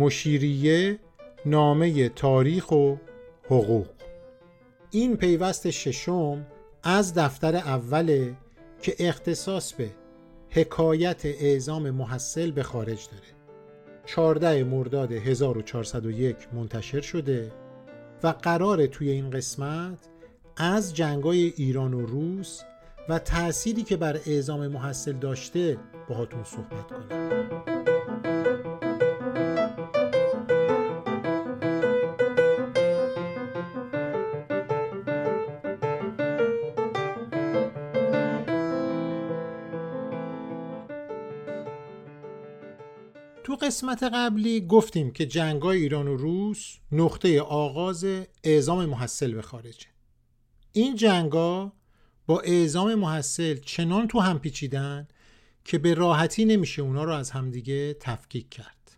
مشیریه نامه تاریخ و حقوق. این پیوست ششم از دفتر اوله که اختصاص به حکایت اعزام محصل به خارج داره. 14 مرداد 1401 منتشر شده و قرار توی این قسمت از جنگای ایران و روس و تأثیری که بر اعزام محصل داشته باهاتون صحبت کنم. تو قسمت قبلی گفتیم که جنگای ایران و روس نقطه آغاز اعزام محصل به خارجه. این جنگا با اعزام محصل چنان تو هم پیچیدن که به راحتی نمیشه اونا رو از همدیگه تفکیک کرد.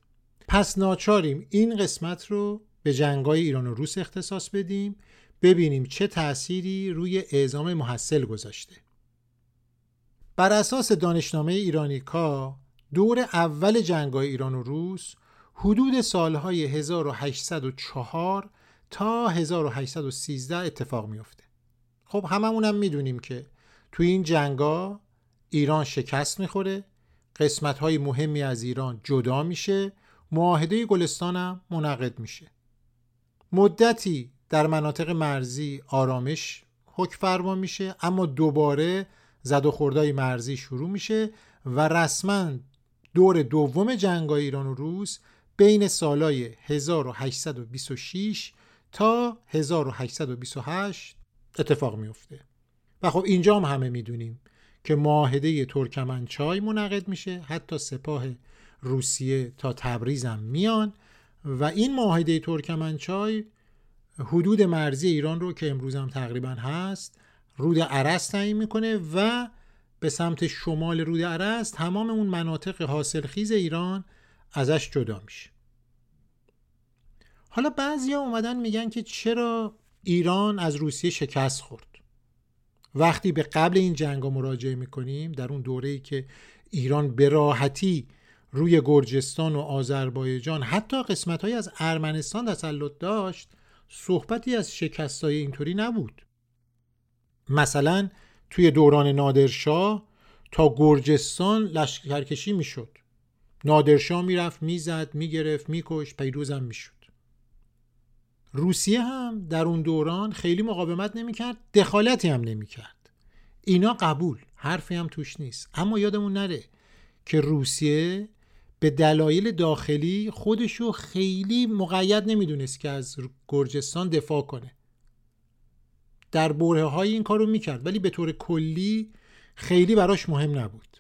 پس ناچاریم این قسمت رو به جنگای ایران و روس اختصاص بدیم ببینیم چه تأثیری روی اعزام محصل گذاشته. بر اساس دانشنامه ایرانیکا دور اول جنگای ایران و روس حدود سالهای 1804 تا 1813 اتفاق میفته خب هممون هم می‌دونیم که توی این جنگا ایران شکست می‌خوره قسمت های مهمی از ایران جدا میشه معاهده گلستان هم منعقد میشه. مدتی در مناطق مرزی آرامش حک فرما میشه اما دوباره زد و خوردهای مرزی شروع میشه و رسما دور دوم جنگای ایران و روس بین سالهای 1826 تا 1828 اتفاق میفته و خب اینجا هم همه می‌دونیم که معاهده ترکمنچای منعقد میشه حتی سپاه روسیه تا تبریز هم میان و این معاهده ترکمنچای حدود مرزی ایران رو که امروز هم تقریبا هست رود عرس تعیین می‌کنه و به سمت شمال رود عرس تمام اون مناطق حاصلخیز ایران ازش جدا میشه. حالا بعضیا اومدن میگن که چرا ایران از روسیه شکست خورد؟ وقتی به قبل این جنگ مراجعه می‌کنیم در اون دوره ای که ایران به راحتی روی گرجستان و آذربایجان حتی قسمت های از ارمنستان تسلط داشت صحبتی از شکست های اینطوری نبود. مثلا توی دوران نادرشاه تا گرجستان لشکرکشی می‌شد. نادرشاه می‌رفت می‌زد می‌گرفت میکش پیروزم می‌شد. روسیه هم در اون دوران خیلی مقاومت نمی‌کرد دخالتی هم نمی‌کرد. اینا قبول حرفی هم توش نیست. اما یادمون نره که روسیه به دلایل داخلی خودشو خیلی مقید نمی‌دونست که از گرجستان دفاع کنه. در بره های این کارو می‌کرد ولی به طور کلی خیلی براش مهم نبود.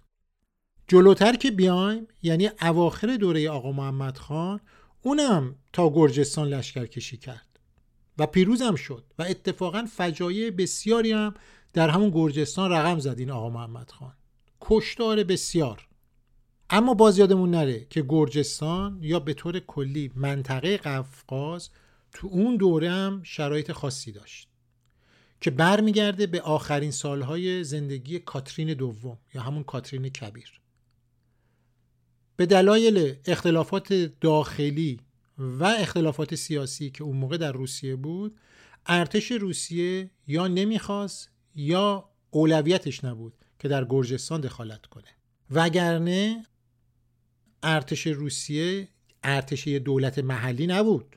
جلوتر که بیایم یعنی اواخر دوره آقا محمد خان اونم تا گرجستان لشکر کشی کرد و پیروزم شد و اتفاقا فجایع بسیاری هم در همون گرجستان رقم زد این آقا محمد خان. کشتار بسیار. اما باز یادمون نره که گرجستان یا به طور کلی منطقه قفقاز تو اون دوره هم شرایط خاصی داشت. که برمیگرده به آخرین سالهای زندگی کاترین دوم یا همون کاترین کبیر. به دلایل اختلافات داخلی و اختلافات سیاسی که اون موقع در روسیه بود ارتش روسیه یا نمی‌خواست یا اولویتش نبود که در گرجستان دخالت کنه. وگرنه ارتش روسیه ارتش دولت محلی نبود.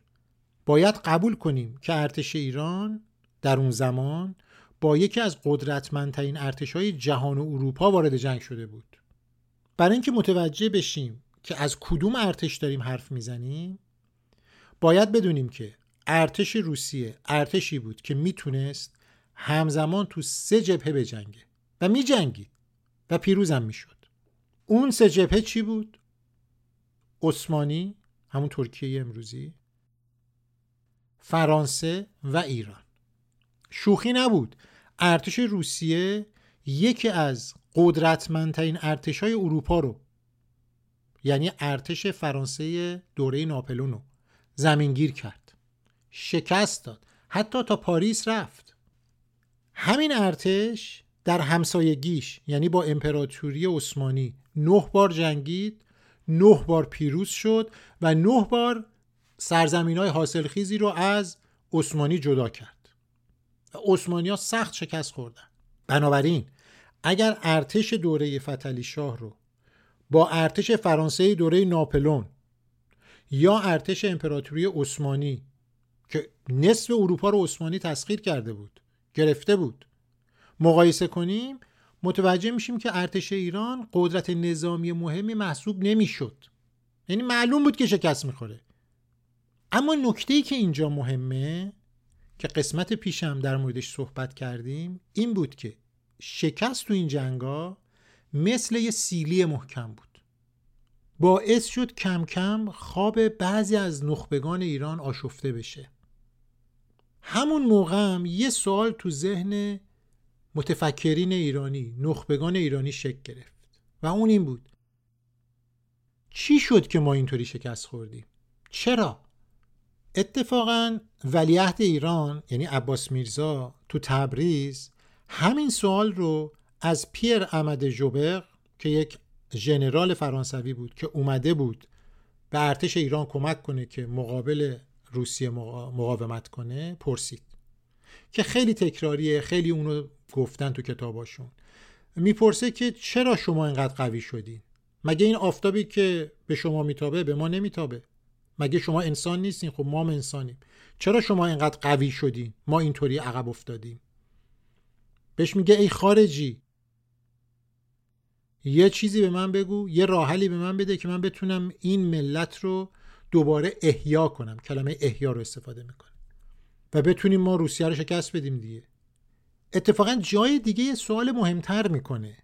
باید قبول کنیم که ارتش ایران در اون زمان با یکی از قدرتمندترین ارتشهای جهان و اروپا وارد جنگ شده بود. برای اینکه متوجه بشیم که از کدوم ارتش داریم حرف می‌زنیم باید بدونیم که ارتش روسیه ارتشی بود که می‌تونست همزمان تو سه جبهه بجنگه و میجنگید و پیروزم می‌شد. اون سه جبهه چی بود؟ عثمانی همون ترکیه امروزی فرانسه و ایران. شوخی نبود. ارتش روسیه یکی از قدرتمندترین ارتش های اروپا رو یعنی ارتش فرانسه دوره ناپلون رو زمینگیر کرد. شکست داد. حتی تا پاریس رفت. همین ارتش در همسایگیش یعنی با امپراتوری عثمانی نه بار جنگید نه بار پیروز شد و نه بار سرزمین های حاصلخیزی رو از عثمانی جدا کرد. عثمانی ها سخت شکست خوردن. بنابراین اگر ارتش دوره فتلی شاه رو با ارتش فرانسه دوره ناپلون یا ارتش امپراتوری عثمانی که نصف اروپا رو عثمانی تسخیر کرده بود گرفته بود مقایسه کنیم متوجه میشیم که ارتش ایران قدرت نظامی مهمی محسوب نمی‌شد. یعنی معلوم بود که شکست می‌خوره. اما نکته ای که اینجا مهمه که قسمت پیشم در موردش صحبت کردیم این بود که شکست تو این جنگا مثل یه سیلی محکم بود. باعث شد کم کم خواب بعضی از نخبگان ایران آشفته بشه. همون موقع هم یه سوال تو ذهن متفکرین ایرانی نخبگان ایرانی شکل گرفت. و اون این بود. چی شد که ما اینطوری شکست خوردیم؟ چرا؟ اتفاقا ولیعهد ایران یعنی عباس میرزا تو تبریز همین سوال رو از پیر احمد جوبر که یک ژنرال فرانسوی بود که اومده بود به ارتش ایران کمک کنه که مقابل روسیه مقاومت کنه پرسید. که خیلی تکراریه خیلی اونو گفتن تو کتاباشون. می‌پرسه که چرا شما اینقدر قوی شدین؟ مگه این آفتابی که به شما میتابه به ما نمیتابه؟ مگه شما انسان نیستین؟ خب ما هم انسانیم. چرا شما اینقدر قوی شدین؟ ما اینطوری عقب افتادیم. بهش میگه ای خارجی. یه چیزی به من بگو یه راحلی به من بده که من بتونم این ملت رو دوباره احیا کنم کلمه احیا رو استفاده می‌کنه و بتونیم ما روسیه رو شکست بدیم دیگه. اتفاقا جای دیگه یه سوال مهمتر می‌کنه.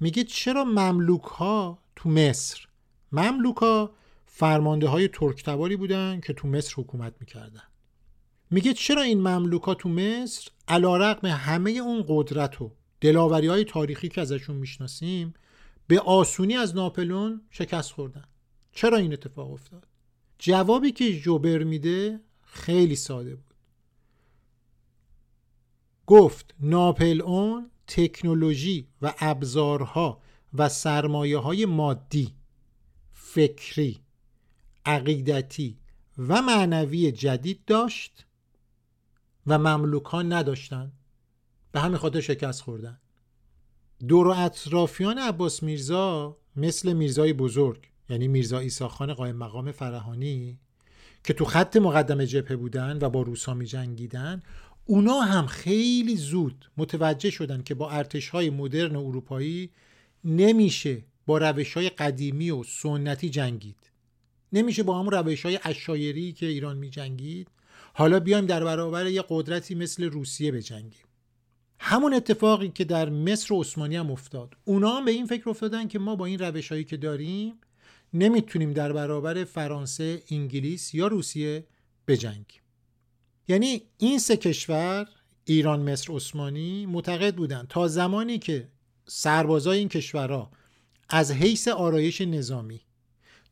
میگه چرا مملوک ها تو مصر؟ مملوک ها فرمانده های ترکتباری بودن که تو مصر حکومت می‌کردن. میگه چرا این مملوک تو مصر علا رقم همه اون قدرت و دلاوری های تاریخی که ازشون می‌شناسیم به آسونی از ناپلون شکست خوردن؟ چرا این اتفاق افتاد؟ جوابی که جوبر میده خیلی ساده بود. گفت ناپلئون تکنولوژی و ابزارها و سرمایه های مادی فکری عقیدتی و معنوی جدید داشت و مملوکان نداشتند. به همین خاطر شکست خوردن. دور و اطرافیان عباس میرزا مثل میرزای بزرگ یعنی میرزا ایساخان قایم مقام فرهانی که تو خط مقدم جبهه بودن و با روسا می جنگیدن اونا هم خیلی زود متوجه شدن که با ارتش های مدرن اروپایی نمیشه با روش های قدیمی و سنتی جنگید. نمیشه با همون روش های اشایری که ایران می جنگید حالا بیایم در برابر یه قدرتی مثل روسیه بجنگیم. همون اتفاقی که در مصر و عثمانی هم افتاد. اونا هم به این فکر افتادن که ما با این روش هایی که داریم نمی‌تونیم در برابر فرانسه، انگلیس یا روسیه بجنگیم. یعنی این سه کشور ایران، مصر، عثمانی معتقد بودن تا زمانی که سربازای این کشورها از حیث آرایش نظامی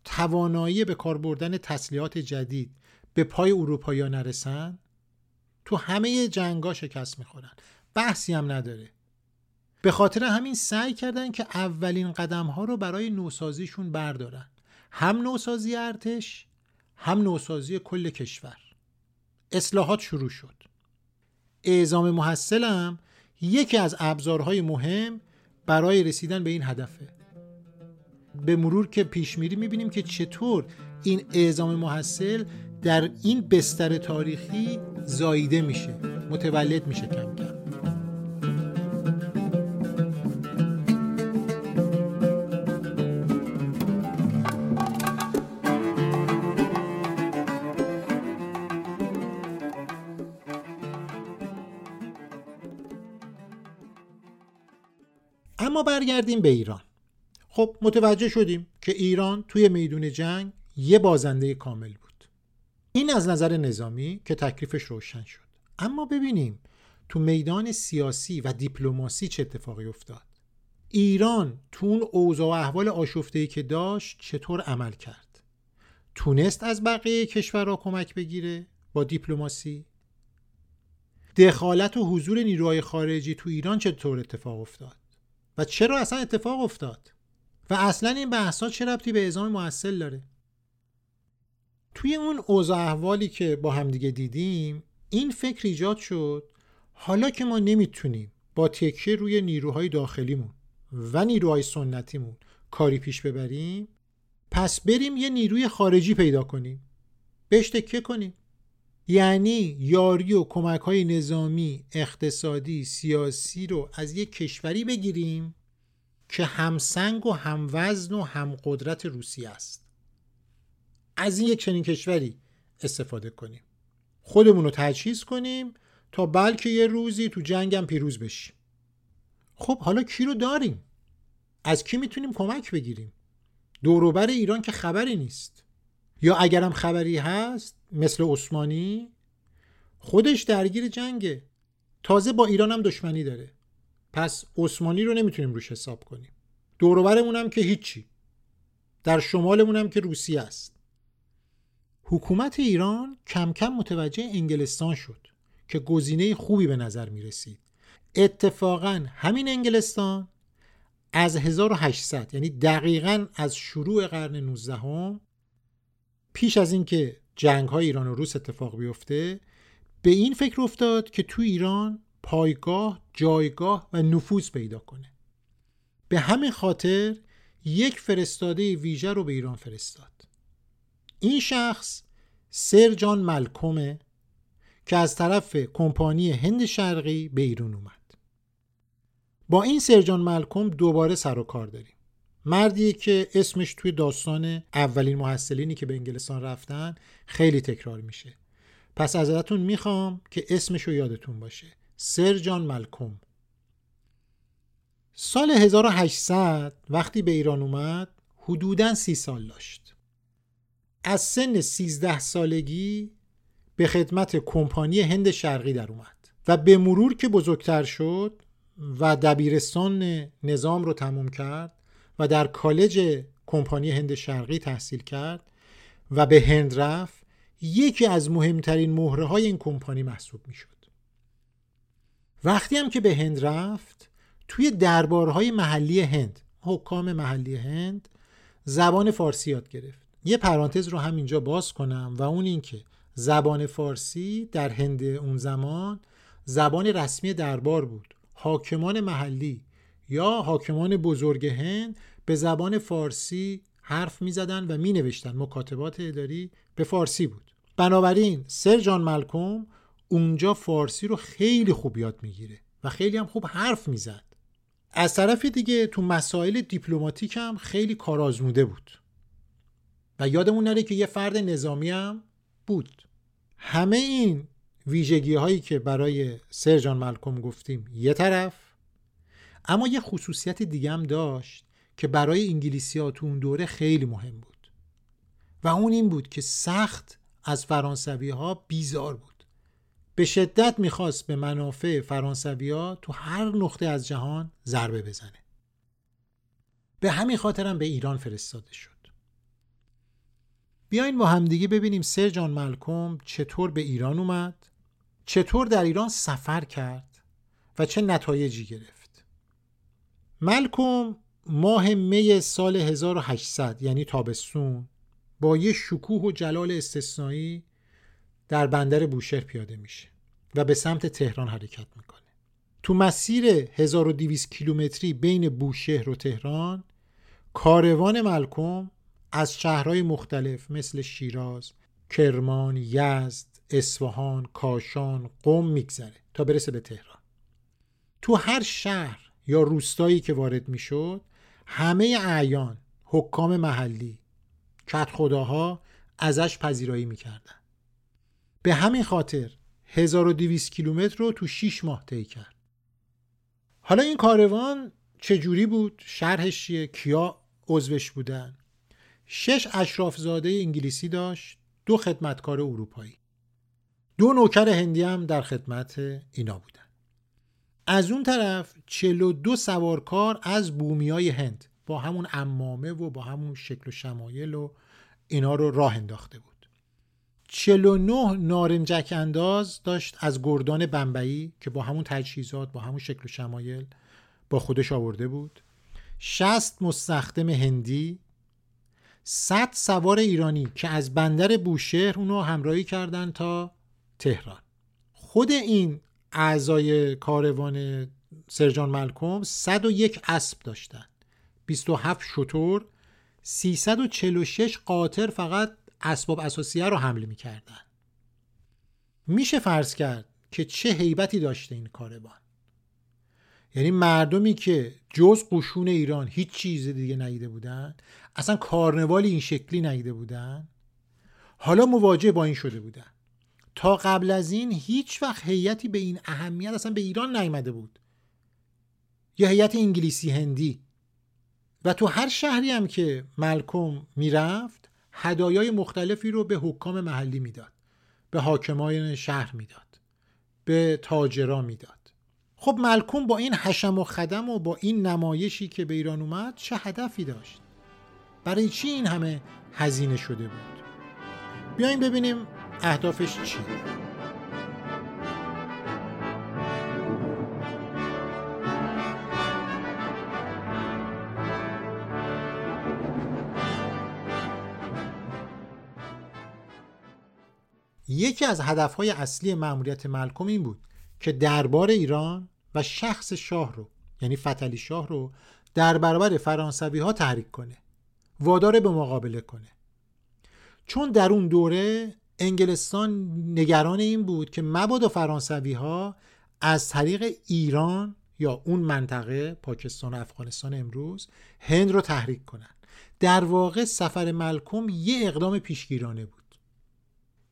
توانایی به کار بردن تسلیحات جدید به پای اروپایی نرسن؟ تو همه جنگا شکست می‌خورن. بحثی هم نداره. به خاطر همین سعی کردن که اولین قدم ها رو برای نوسازیشون بردارن. هم نوسازی ارتش هم نوسازی کل کشور. اصلاحات شروع شد. اعزام محصل هم یکی از ابزارهای مهم برای رسیدن به این هدفه. به مرور که پیش میری می‌بینیم که چطور این اعزام محصل در این بستر تاریخی زاییده میشه متولد میشه کم کم. اما برگردیم به ایران. خب متوجه شدیم که ایران توی میدون جنگ یه بازنده کامل بود. این از نظر نظامی که تکلیفش روشن شد. اما ببینیم تو میدان سیاسی و دیپلماسی چه اتفاقی افتاد. ایران تو اون اوضاع و احوال آشفته‌ای که داشت چطور عمل کرد؟ تونست از بقیه کشورها کمک بگیره با دیپلماسی؟ دخالت و حضور نیروهای خارجی تو ایران چطور اتفاق افتاد؟ و چرا اصلا اتفاق افتاد؟ و اصلا این بحثا چه ربطی به اعزام محصل داره؟ توی اون اوضاع احوالی که با همدیگه دیدیم این فکر ایجاد شد حالا که ما نمی‌تونیم با تکیه روی نیروهای داخلیمون و نیروهای سنتیمون کاری پیش ببریم پس بریم یه نیروی خارجی پیدا کنیم. بهش تکیه کنیم. یعنی یاری و کمک های نظامی اقتصادی سیاسی رو از یک کشوری بگیریم که همسنگ و هموزن و هم قدرت روسی است. از این یک چنین کشوری استفاده کنیم. خودمون رو تجهیز کنیم تا بلکه یه روزی تو جنگم پیروز بشیم. خب حالا کی رو داریم؟ از کی می‌تونیم کمک بگیریم؟ دوروبر ایران که خبری نیست. یا اگرم خبری هست مثل عثمانی خودش درگیر جنگه. تازه با ایران هم دشمنی داره. پس عثمانی رو نمی‌تونیم روش حساب کنیم. دوروبرمون هم که هیچی. در شمالمون هم که روسیه است. حکومت ایران کم کم متوجه انگلستان شد که گزینه خوبی به نظر می رسید اتفاقا همین انگلستان از 1800 یعنی دقیقا از شروع قرن 19 هم پیش از اینکه جنگ های ایران و روس اتفاق بیفته به این فکر افتاد که تو ایران پایگاه، جایگاه و نفوذ پیدا کنه. به همین خاطر یک فرستاده ویژه رو به ایران فرستاد. این شخص سر جان ملکومه که از طرف کمپانی هند شرقی به ایران اومد. با این سرجان ملکوم دوباره سر و کار داریم. مردی که اسمش توی داستان اولین محصلینی که به انگلستان رفتن خیلی تکرار میشه. پس ازتون می‌خوام که اسمش رو یادتون باشه. سرجان ملکوم. سال 1800 وقتی به ایران اومد حدوداً سی سال داشت. از سن 13 سالگی به خدمت کمپانی هند شرقی در اومد و به مرور که بزرگتر شد و دبیرستان نظام رو تموم کرد و در کالج کمپانی هند شرقی تحصیل کرد و به هند رفت یکی از مهمترین مهره های این کمپانی محسوب می شد وقتی هم که به هند رفت توی دربارهای محلی هند حکام محلی هند زبان فارسی یاد گرفت. یه پرانتز رو هم اینجا باز کنم و اون اینکه زبان فارسی در هند اون زمان زبان رسمی دربار بود. حاکمان محلی یا حاکمان بزرگ هند به زبان فارسی حرف می زدن و می نوشتن مکاتبات اداری به فارسی بود. بنابراین سر جان ملکوم اونجا فارسی رو خیلی خوب یاد می‌گیره و خیلی هم خوب حرف می‌زد. از طرف دیگه تو مسائل دیپلماتیک هم خیلی کارآزموده بود. و یادمون نره که یه فرد نظامی هم بود. همه این ویژگی هایی که برای سرجان ملکم گفتیم یه طرف اما یه خصوصیت دیگه هم داشت که برای انگلیسی ها تو اون دوره خیلی مهم بود. و اون این بود که سخت از فرانسوی ها بیزار بود. به شدت می‌خواست به منافع فرانسوی ها تو هر نقطه از جهان ضربه بزنه. به همین خاطرم به ایران فرستاده شد. بیاین با همدیگه ببینیم سر جان ملکم چطور به ایران اومد چطور در ایران سفر کرد و چه نتایجی گرفت. ملکم ماه می سال 1800 یعنی تابستون با یه شکوه و جلال استثنایی در بندر بوشهر پیاده میشه و به سمت تهران حرکت می‌کنه. تو مسیر 1200 کیلومتری بین بوشهر و تهران کاروان ملکم از شهرهای مختلف مثل شیراز، کرمان، یزد، اصفهان، کاشان، قم میگذره تا برسه به تهران. تو هر شهر یا روستایی که وارد می‌شد همه اعیان حکام محلی کت خداها ازش پذیرایی می‌کردن. به همین خاطر 1200 کیلومتر رو تو 6 ماه طی کرد. حالا این کاروان چجوری بود؟ شرحش چیه؟ کیا عضوش بودن؟ شش اشرافزاده انگلیسی داشت دو خدمتکار اروپایی. دو نوکر هندی هم در خدمت اینا بودن. از اون طرف 42 سوارکار از بومیای هند با همون امامه و با همون شکل و شمایل و اینا رو راه انداخته بود. 49 نارنجک انداز داشت از گردان بمبئی که با همون تجهیزات با همون شکل و شمایل با خودش آورده بود. 60 مستخدم هندی 100 سوار ایرانی که از بندر بوشهر اونو همراهی کردن تا تهران. خود این اعضای کاروان سرجان ملکم 101 اسب داشتن. 27 شطور 346 قاطر فقط اسباب اساسیه رو حمل می‌کردن. میشه فرض کرد که چه هیبتی داشته این کاروان. یعنی مردمی که جز قشون ایران هیچ چیز دیگه ندیده بودن اصلا کارنوالی این شکلی ندیده بودن حالا مواجه با این شده بودن. تا قبل از این هیچ وقت هیئتی به این اهمیت اصلا به ایران نیامده بود. یا هیئت انگلیسی هندی. و تو هر شهری هم که ملکم می‌رفت هدایای مختلفی رو به حکام محلی می‌داد. به حاکمان شهر می‌داد. به تاجرا می‌داد. خب ملکم با این حشم و خدم و با این نمایشی که به ایران اومد چه هدفی داشت؟ برای چی این همه هزینه شده بود؟ بیایم ببینیم اهدافش چی یکی از هدفهای اصلی مأموریت ملکم این بود که دربار ایران و شخص شاه رو یعنی فتلی شاه رو در برابر فرانسوی ها تحریک کنه وادار به مقابله کنه. چون در اون دوره انگلستان نگران این بود که مبادا فرانسوی ها از طریق ایران یا اون منطقه پاکستان و افغانستان امروز هند رو تحریک کنن. در واقع سفر ملکم یه اقدام پیشگیرانه بود.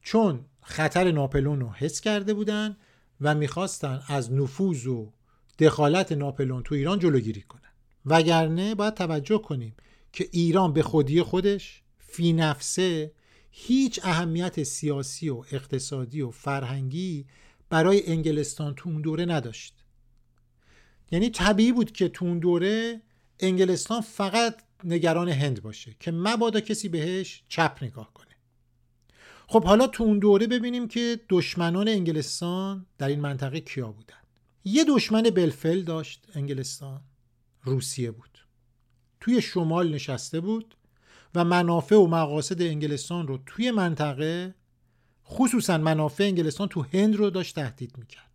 چون خطر ناپلون رو حس کرده بودن و می‌خواستن از نفوذ و دخالت ناپلون تو ایران جلوگیری کنن. وگرنه باید توجه کنیم که ایران به خودی خودش فی نفسه هیچ اهمیت سیاسی و اقتصادی و فرهنگی برای انگلستان تو اون دوره نداشت. یعنی طبیعی بود که تو اون دوره انگلستان فقط نگران هند باشه که مبادا کسی بهش چپ نگاه کنه. خب حالا تو اون دوره ببینیم که دشمنان انگلستان در این منطقه کیا بودن. یه دشمن بلفل داشت انگلستان. روسیه بود. توی شمال نشسته بود و منافع و مقاصد انگلستان رو توی منطقه خصوصا منافع انگلستان تو هند رو داشت تهدید می‌کرد.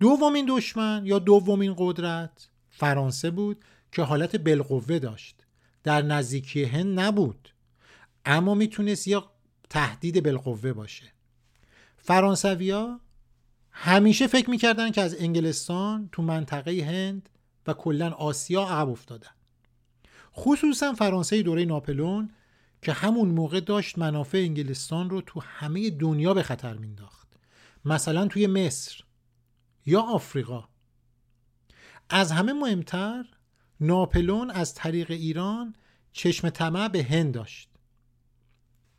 دومین دشمن یا دومین قدرت فرانسه بود که حالت بالقوه داشت. در نزدیکی هند نبود. اما می‌تونست یا تهدید بالقوه باشه. فرانسویا همیشه فکر می‌کردن که از انگلستان تو منطقه هند و کلا آسیا عقب افتادن. خصوصا فرانسه دوره ناپلون که همون موقع داشت منافع انگلستان رو تو همه دنیا به خطر مینداخت مثلا توی مصر یا آفریقا. از همه مهمتر ناپلون از طریق ایران چشم طمع به هند داشت.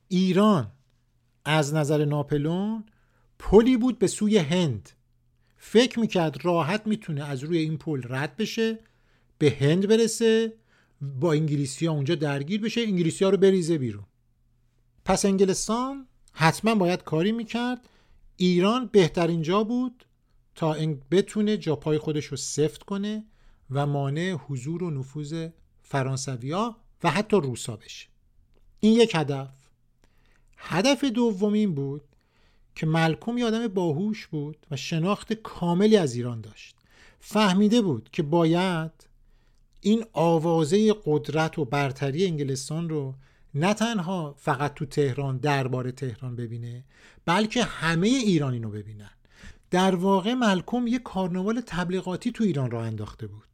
ایران از نظر ناپلون پلی بود به سوی هند. فکر می‌کرد راحت می‌تونه از روی این پل رد بشه به هند برسه با انگلیسی ها اونجا درگیر بشه انگلیسی ها رو بریزه بیرون. پس انگلستان حتما باید کاری می‌کرد. ایران بهترین جا بود تا بتونه جاپای خودش رو سفت کنه و مانع حضور و نفوذ فرانسویا و حتی روسا بشه. این یک هدف. هدف دومین بود که ملکم یادم باهوش بود و شناخت کاملی از ایران داشت. فهمیده بود که باید این آوازه قدرت و برتری انگلستان رو نه تنها فقط تو تهران دربار تهران ببینه بلکه همه ایرانی رو ببینن. در واقع ملکم یک کارنوال تبلیغاتی تو ایران را انداخته بود.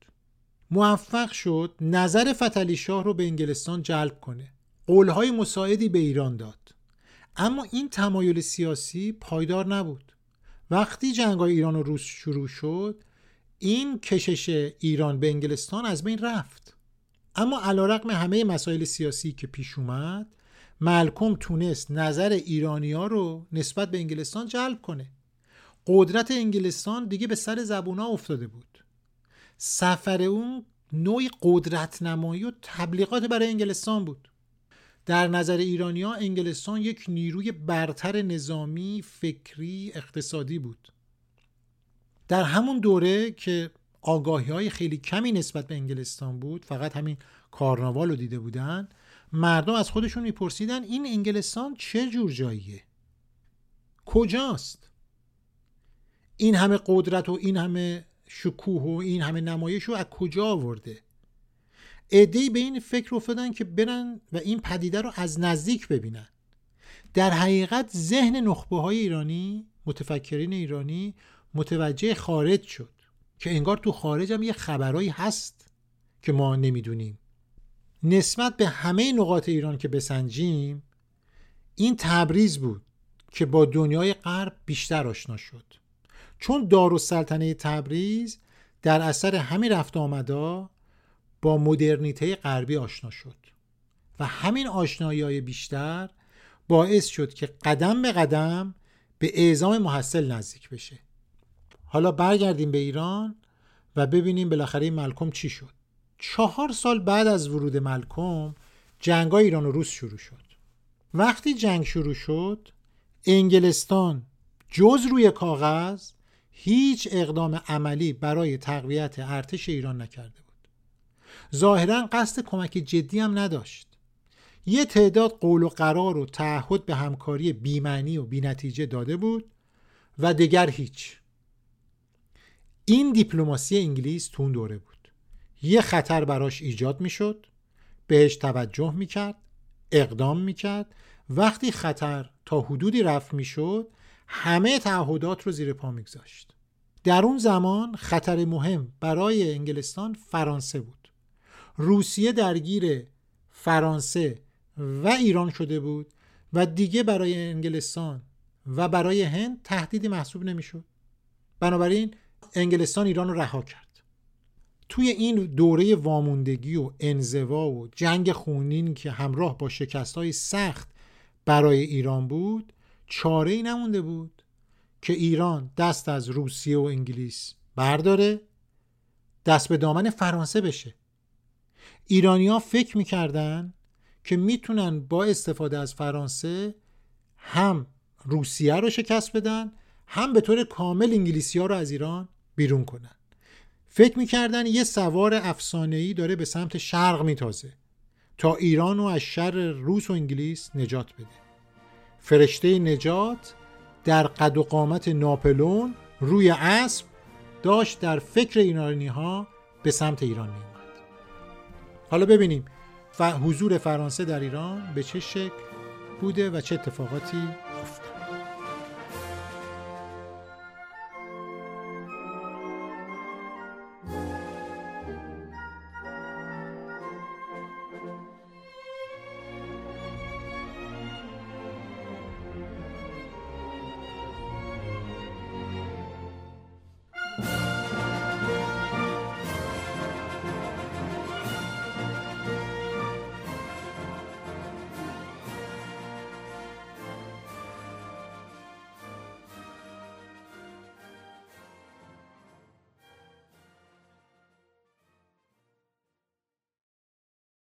موفق شد نظر فتلی شاه رو به انگلستان جلب کنه. قولهای مساعدی به ایران داد. اما این تمایل سیاسی پایدار نبود. وقتی جنگ ایران و روس شروع شد این کشش ایران به انگلستان از بین رفت. اما علا همه مسائل سیاسی که پیش اومد ملکم تونست نظر ایرانی ها رو نسبت به انگلستان جلب کنه. قدرت انگلستان دیگه به سر زبون ها افتاده بود. سفر اون نوعی قدرت نمایی و تبلیغات برای انگلستان بود. در نظر ایرانیا انگلستان یک نیروی برتر نظامی، فکری، اقتصادی بود. در همون دوره که آگاهی های خیلی کمی نسبت به انگلستان بود فقط همین کارناوال رو دیده بودن مردم از خودشون میپرسیدن این انگلستان چه جور جاییه؟ کجاست؟ این همه قدرت و این همه شکوه و این همه نمایش رو از کجا آورده؟ ادهی به این فکر افتادن که برن و این پدیده رو از نزدیک ببینن. در حقیقت ذهن نخبه های ایرانی متفکرین ایرانی متوجه خارج شد که انگار تو خارج هم یه خبرایی هست که ما نمی‌دونیم. نسبت به همه نقاط ایران که بسنجیم این تبریز بود که با دنیای غرب بیشتر آشنا شد. چون دارالسلطنه تبریز در اثر همین رفت آمدا با مدرنیته غربی آشنا شد و همین آشنایی های بیشتر باعث شد که قدم به قدم به اعزام محصل نزدیک بشه. حالا برگردیم به ایران و ببینیم بالاخره ملکم چی شد. چهار سال بعد از ورود ملکم جنگ ایران و روس شروع شد. وقتی جنگ شروع شد انگلستان جز روی کاغذ هیچ اقدام عملی برای تقویت ارتش ایران نکرده بود. ظاهرا قصد کمک جدی هم نداشت. یه تعداد قول و قرار و تعهد به همکاری بیمعنی و بینتیجه داده بود و دیگر هیچ. این دیپلماسی انگلیس تون دوره بود. یه خطر براش ایجاد می‌شد بهش توجه می‌کرد اقدام می‌کرد. وقتی خطر تا حدودی رفت می‌شد همه تعهدات رو زیر پا میگذاشت. در اون زمان خطر مهم برای انگلستان فرانسه بود. روسیه درگیر فرانسه و ایران شده بود و دیگه برای انگلستان و برای هند تهدیدی محسوب نمی‌شد. بنابراین انگلستان ایران رو رها کرد. توی این دوره واموندگی و انزوا و جنگ خونین که همراه با شکست های سخت برای ایران بود چاره ای نمونده بود که ایران دست از روسیه و انگلیس برداره دست به دامن فرانسه بشه. ایرانیا فکر می‌کردن که می‌تونن با استفاده از فرانسه هم روسیه رو شکست بدن هم به طور کامل انگلیسی ها رو از ایران بیرون کنن. فکر می‌کردن یه سوار افسانه‌ای داره به سمت شرق میتازه تا ایران رو از شر روس و انگلیس نجات بده. فرشته نجات در قد و قامت ناپلون روی اسب داشت در فکر ایرانی ها به سمت ایران می حالا ببینیم. و حضور فرانسه در ایران به چه شکل بوده و چه اتفاقاتی